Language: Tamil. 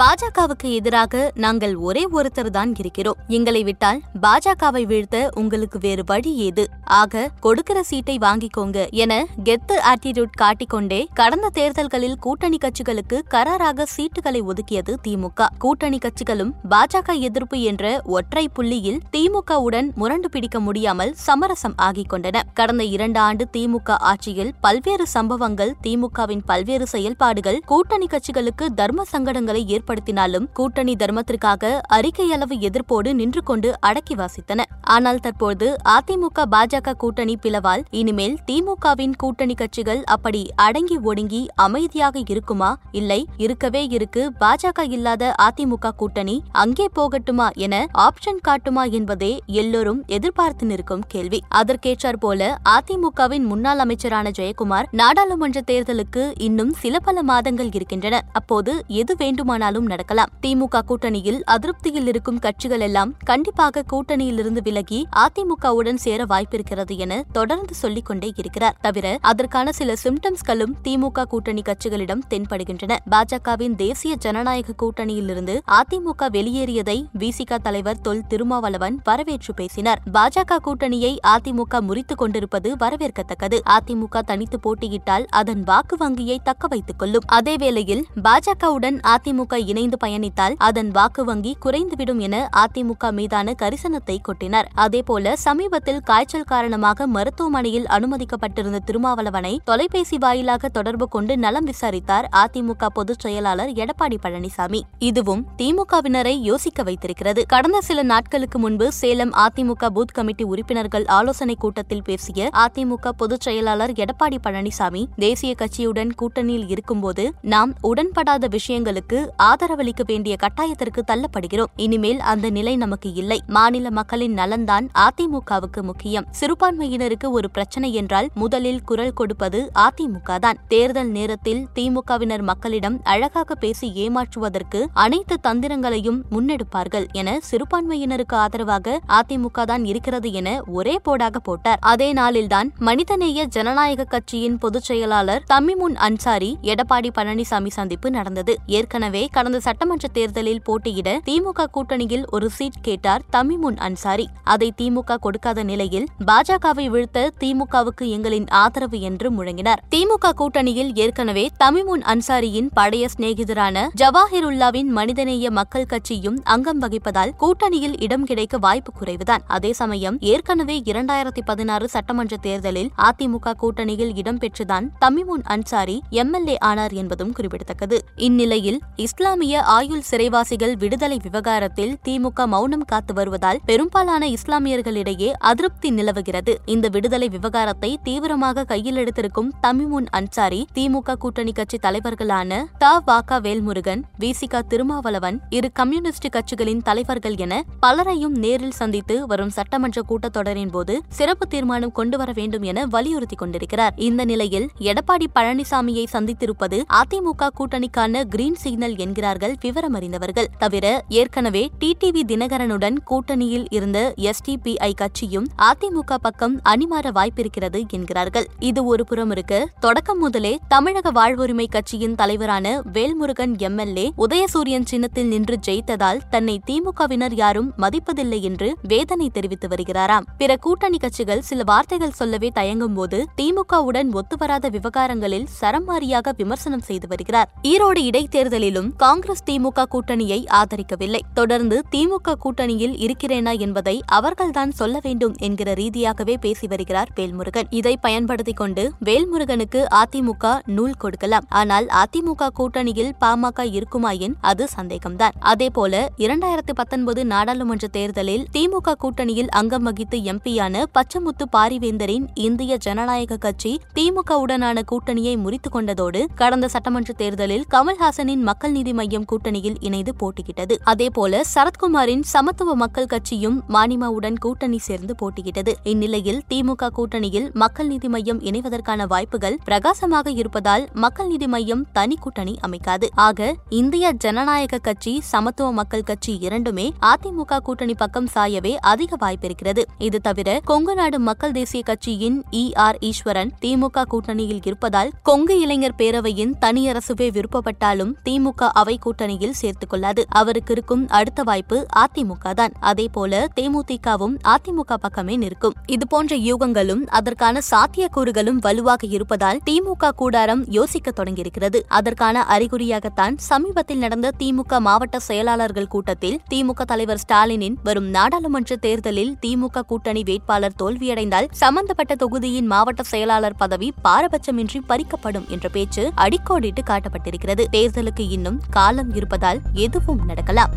பாஜகவுக்கு எதிராக நாங்கள் ஒரே ஒருத்தர் தான் இருக்கிறோம். எங்களை விட்டால் பாஜகவை வீழ்த்த உங்களுக்கு வேறு வழி ஏது? ஆக கொடுக்கிற சீட்டை வாங்கிக்கோங்க என கெத்து ஆட்டிடியூட் காட்டிக்கொண்டே கடந்த தேர்தல்களில் கூட்டணி கட்சிகளுக்கு கராராக சீட்டுகளை ஒதுக்கியது திமுக. கூட்டணி கட்சிகளும் பாஜக எதிர்ப்பு என்ற ஒற்றை புள்ளியில் திமுகவுடன் முரண்டு பிடிக்க முடியாமல் சமரசம் ஆகிக் கொண்டன. கடந்த இரண்டு ஆண்டு திமுக ஆட்சியில் பல்வேறு சம்பவங்கள் திமுகவின் பல்வேறு செயல்பாடுகள் கூட்டணி கட்சிகளுக்கு தர்ம சங்கடங்களை ஏற்படுத்தினாலும் கூட்டணி தர்மத்திற்காக அறிக்கை அளவு எதிர்ப்போடு நின்று கொண்டு அடக்கி வாசித்தன. ஆனால் தற்போது அதிமுக பாஜக கூட்டணி பிளவால் இனிமேல் திமுகவின் கூட்டணி கட்சிகள் அப்படி அடங்கி ஒடுங்கி அமைதியாக இருக்குமா? இல்லை இருக்கவே இருக்கு. பாஜக இல்லாத அதிமுக கூட்டணி அங்கே போகட்டுமா என ஆப்ஷன் காட்டுமா என்பதே எல்லோரும் எதிர்பார்த்து நிற்கும் கேள்வி. அதற்கேற்றார் போல அதிமுகவின் முன்னாள் அமைச்சரான ஜெயக்குமார் நாடாளுமன்ற தேர்தலுக்கு இன்னும் சில பல மாதங்கள் இருக்கின்றன. அப்போது எது வேண்டுமானாலும் நடக்கலாம். திமுக கூட்டணியில் அதிருப்தியில் இருக்கும் கட்சிகள் எல்லாம் கண்டிப்பாக கூட்டணியிலிருந்து விலகி அதிமுகவுடன் சேர வாய்ப்பிருக்கிறது என தொடர்ந்து சொல்லிக் கொண்டே இருக்கிறார். தவிர அதற்கான சில சிம்டம்ஸ்களும் திமுக கூட்டணி கட்சிகளிடம் தென்படுகின்றன. பாஜகவின் தேசிய ஜனநாயக கூட்டணியிலிருந்து அதிமுக வெளியேறியதை விசிக தலைவர் தொல் திருமாவளவன் வரவேற்று பேசினார். பாஜக கூட்டணியை அதிமுக முறித்துக் கொண்டிருப்பது வரவேற்கத்தக்கது. அதிமுக தனித்து போட்டியிட்டால் அதன் வாக்கு வங்கியை தக்க வைத்துக் கொள்ளும். அதேவேளையில் பாஜகவுடன் அதிமுக இணைந்து பயணித்தால் அதன் வாக்கு வங்கி குறைந்துவிடும் என அதிமுக மீதான கரிசனத்தை கொட்டினார். அதேபோல சமீபத்தில் காய்ச்சல் காரணமாக மருத்துவமனையில் அனுமதிக்கப்பட்டிருந்த திருமாவளவனை தொலைபேசி வாயிலாக தொடர்பு கொண்டு நலம் விசாரித்தார் அதிமுக பொதுச் செயலாளர் எடப்பாடி பழனிசாமி. இதுவும் திமுகவினரை யோசிக்க வைத்திருக்கிறது. கடந்த சில நாட்களுக்கு முன்பு சேலம் அதிமுக பூத் கமிட்டி உறுப்பினர்கள் ஆலோசனை கூட்டத்தில் பேசிய அதிமுக பொதுச் செயலாளர் எடப்பாடி பழனிசாமி தேசிய கட்சியுடன் கூட்டணியில் இருக்கும்போது நாம் உடன்படாத விஷயங்களுக்கு ஆதரவளிக்க வேண்டிய கட்டாயத்திற்கு தள்ளப்படுகிறோம். இனிமேல் அந்த நிலை நமக்கு இல்லை. மாநில மக்களின் நலன்தான் அதிமுகவுக்கு முக்கியம். சிறுபான்மையினருக்கு ஒரு பிரச்சனை என்றால் முதலில் குரல் கொடுப்பது அதிமுக தான் தேர்தல் நேரத்தில் திமுகவினர் மக்களிடம் அழகாக பேசி ஏமாற்றுவதற்கு அனைத்து தந்திரங்களையும் முன்னெடுப்பார்கள் என சிறுபான்மையினருக்கு ஆதரவாக அதிமுக தான் இருக்கிறது என ஒரே போடாக போட்டார். அதே நாளில்தான் மனிதநேய ஜனநாயக கட்சியின் பொதுச் செயலாளர் தமிமுன் அன்சாரி எடப்பாடி பழனிசாமி சந்திப்பு நடந்தது. ஏற்கனவே கடந்த சட்டமன்ற தேர்தலில் போட்டியிட திமுக கூட்டணியில் ஒரு சீட் கேட்டார் தமிமுன் அன்சாரி. அதை திமுக கொடுக்காத நிலையில் பாஜகவை வீழ்த்த திமுகவுக்கு எங்களின் ஆதரவு என்று முழங்கினார். திமுக கூட்டணியில் ஏற்கனவே தமிமுன் அன்சாரியின் பழைய சிநேகிதரான ஜவாஹிருல்லாவின் மனிதநேய மக்கள் கட்சியும் அங்கம் வகிப்பதால் கூட்டணியில் இடம் கிடைக்க வாய்ப்பு குறைவுதான். அதே சமயம் ஏற்கனவே இரண்டாயிரத்தி பதினாறு சட்டமன்ற தேர்தலில் அதிமுக கூட்டணியில் இடம்பெற்றுதான் தமிமுன் அன்சாரி எம்எல்ஏ ஆனார் என்பதும் குறிப்பிடத்தக்கது. இந்நிலையில் இஸ்லாமிய ஆயுள் சிறைவாசிகள் விடுதலை விவகாரத்தில் திமுக மௌனம் காத்து வருவதால் பெரும்பாலான இஸ்லாமியர்களிடையே அதிருப்தி நிலவுகிறது. இந்த விடுதலை விவகாரத்தை தீவிரமாக கையில் எடுத்திருக்கும் தமிமுன் அன்சாரி திமுக கூட்டணி கட்சி தலைவர்களான த. வாக்கா வேல்முருகன் விசிகா திருமாவளவன் இரு கம்யூனிஸ்ட் கட்சிகளின் தலைவர்கள் என பலரையும் நேரில் சந்தித்து வரும் சட்டமன்ற கூட்டத்தொடரின் போது சிறப்பு தீர்மானம் கொண்டு வர வேண்டும் என வலியுறுத்தி கொண்டிருக்கிறார். இந்த நிலையில் எடப்பாடி பழனிசாமியை சந்தித்திருப்பது அதிமுக கூட்டணிக்கான கிரீன் சிக்னல் என்கிறார்கள் விவரம் அறிந்தவர்கள் தவிர ஏற்கனவே டிடிவி தினகரனுடன் கூட்டணியில் இருந்த எஸ்டிபிஐ கட்சியும் அதிமுக பக்கம் அணிமாற வாய்ப்பிருக்கிறது என்கிறார்கள். இது ஒரு புறம் இருக்க தொடக்கம் முதலே தமிழக வாழ்வுரிமை கட்சியின் தலைவரான வேல்முருகன் எம்எல்ஏ உதயசூரியன் சின்னத்தில் நின்று ஜெயித்ததால் தன்னை திமுகவினர் யாரும் மதிப்பதில்லை என்று வேதனை தெரிவித்து வருகிறாராம். பிற கூட்டணி கட்சிகள் சில வார்த்தைகள் சொல்லவே தயங்கும் போது திமுகவுடன் ஒத்துவராத விவகாரங்களில் சரமாரியாக விமர்சனம் செய்து வருகிறார். ஈரோடு இடைத்தேர்தலிலும் காங்கிரஸ் திமுக கூட்டணியை ஆதரிக்கவில்லை. தொடர்ந்து திமுக கூட்டணியில் இருக்கிறேனா என்பதை அவர்கள்தான் சொல்ல வேண்டும் என்கிற ரீதியாகவே பேசி வருகிறார் வேல்முருகன். இதை பயன்படுத்திக் கொண்டு வேல்முருகனுக்கு அதிமுக நூல் கொடுக்கலாம். ஆனால் அதிமுக கூட்டணியில் பாமக இருக்குமாயின் அது சந்தேகம்தான். அதேபோல இரண்டாயிரத்தி பத்தொன்பது நாடாளுமன்ற தேர்தலில் திமுக கூட்டணியில் அங்கம் வகித்து எம்பியான பச்சமுத்து பாரிவேந்தரின் இந்திய ஜனநாயக கட்சி திமுகவுடனான கூட்டணியை முறித்துக் கொண்டதோடு கடந்த சட்டமன்ற தேர்தலில் கமல்ஹாசனின் மக்கள் நீதி மையம் கூட்டணியில் இணைந்து போட்டியிட்டது. அதேபோல சரத்குமாரின் சமத்துவ மக்கள் கட்சியும் மானிமாவுடன் கூட்டணி சேர்ந்து போட்டியிட்டது. இந்நிலையில் திமுக கூட்டணியில் மக்கள் நீதி மையம் இணைவதற்கான வாய்ப்புகள் பிரகாசமாக இருப்பதால் மக்கள் நீதி மையம் தனி கூட்டணி அமைக்காது. ஆக இந்திய ஜனநாயக கட்சி சமத்துவ மக்கள் கட்சி இரண்டுமே அதிமுக கூட்டணி பக்கம் சாயவே அதிக வாய்ப்பிருக்கிறது இது தவிர கொங்கு நாடு மக்கள் தேசிய கட்சியின் இ. ஆர். ஈஸ்வரன் திமுக கூட்டணியில் இருப்பதால் கொங்கு இளைஞர் பேரவையின் தனியரசுவே விருப்பப்பட்டாலும் திமுக அவர் அவை கூட்டணியில் சேர்த்துக் கொள்ளாது அவருக்கு இருக்கும் அடுத்த வாய்ப்பு அதிமுக தான். அதேபோல தேமுதிகவும் அதிமுக பக்கமே நிற்கும். இதுபோன்ற யூகங்களும் அதற்கான சாத்தியக்கூறுகளும் வலுவாக இருப்பதால் திமுக கூடாரம் யோசிக்க தொடங்கியிருக்கிறது. அதற்கான அறிகுறியாகத்தான் சமீபத்தில் நடந்த திமுக மாவட்ட செயலாளர்கள் கூட்டத்தில் திமுக தலைவர் ஸ்டாலினின் வரும் நாடாளுமன்ற தேர்தலில் திமுக கூட்டணி வேட்பாளர் தோல்வியடைந்தால் சம்பந்தப்பட்ட தொகுதியின் மாவட்ட செயலாளர் பதவி பாரபட்சமின்றி பறிக்கப்படும் என்ற பேச்சு அடிக்கோடிட்டு காட்டப்பட்டிருக்கிறது. தேர்தலுக்கு இன்னும் காலம் இருப்பதால் எதுவும் நடக்கலாம்.